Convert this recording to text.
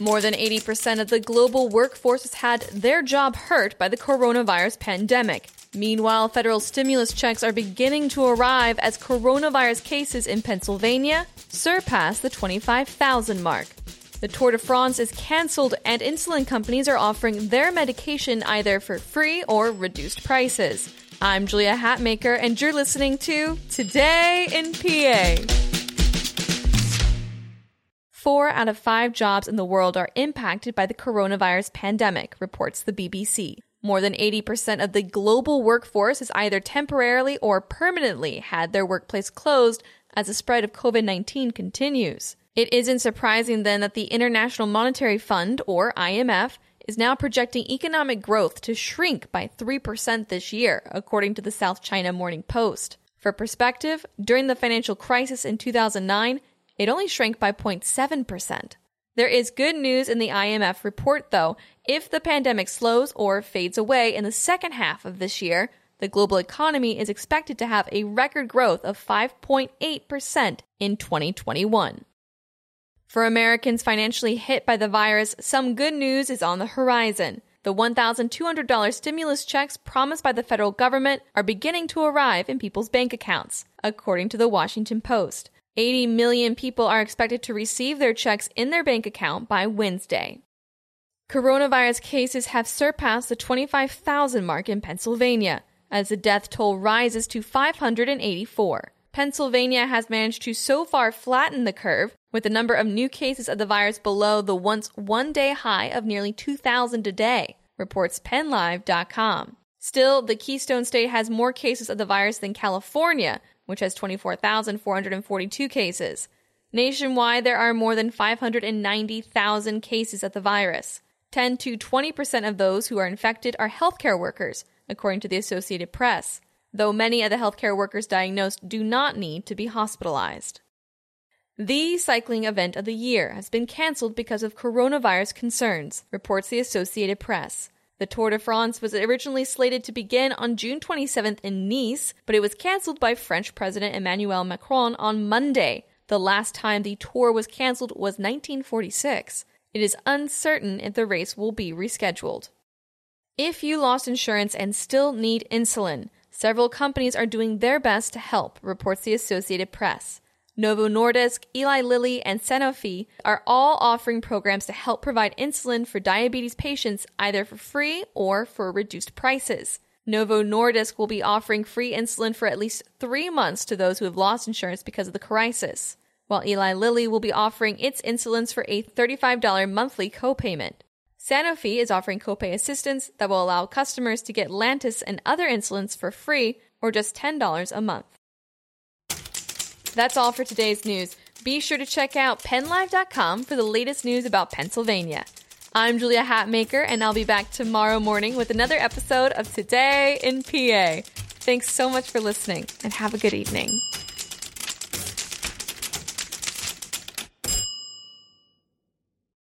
More than 80% of the global workforce has had their job hurt by the coronavirus pandemic. Meanwhile, federal stimulus checks are beginning to arrive as coronavirus cases in Pennsylvania surpass the 25,000 mark. The Tour de France is canceled, and insulin companies are offering their medication either for free or reduced prices. I'm Julia Hatmaker, and you're listening to Today in PA. Four out of five jobs in the world are impacted by the coronavirus pandemic, reports the BBC. More than 80% of the global workforce has either temporarily or permanently had their workplace closed as the spread of COVID 19 continues. It isn't surprising then that the International Monetary Fund, or IMF, is now projecting economic growth to shrink by 3% this year, according to the South China Morning Post. For perspective, during the financial crisis in 2009, it only shrank by 0.7%. There is good news in the IMF report, though. If the pandemic slows or fades away in the second half of this year, the global economy is expected to have a record growth of 5.8% in 2021. For Americans financially hit by the virus, some good news is on the horizon. The $1,200 stimulus checks promised by the federal government are beginning to arrive in people's bank accounts, according to the Washington Post. 80 million people are expected to receive their checks in their bank account by Wednesday. Coronavirus cases have surpassed the 25,000 mark in Pennsylvania as the death toll rises to 584. Pennsylvania has managed to so far flatten the curve, with the number of new cases of the virus below the once one day high of nearly 2,000 a day, reports PennLive.com. Still, the Keystone State has more cases of the virus than California, which has 24,442 cases. Nationwide, there are more than 590,000 cases of the virus. 10 to 20% of those who are infected are healthcare workers, according to the Associated Press, though many of the healthcare workers diagnosed do not need to be hospitalized. The cycling event of the year has been canceled because of coronavirus concerns, reports the Associated Press. The Tour de France was originally slated to begin on June 27th in Nice, but it was cancelled by French President Emmanuel Macron on Monday. The last time the tour was cancelled was 1946. It is uncertain if the race will be rescheduled. If you lost insurance and still need insulin, several companies are doing their best to help, reports the Associated Press. Novo Nordisk, Eli Lilly, and Sanofi are all offering programs to help provide insulin for diabetes patients either for free or for reduced prices. Novo Nordisk will be offering free insulin for at least three months to those who have lost insurance because of the crisis, while Eli Lilly will be offering its insulins for a $35 monthly copayment. Sanofi is offering copay assistance that will allow customers to get Lantus and other insulins for free or just $10 a month. That's all for today's news. Be sure to check out pennlive.com for the latest news about Pennsylvania. I'm Julia Hatmaker, and I'll be back tomorrow morning with another episode of Today in PA. Thanks so much for listening, and have a good evening.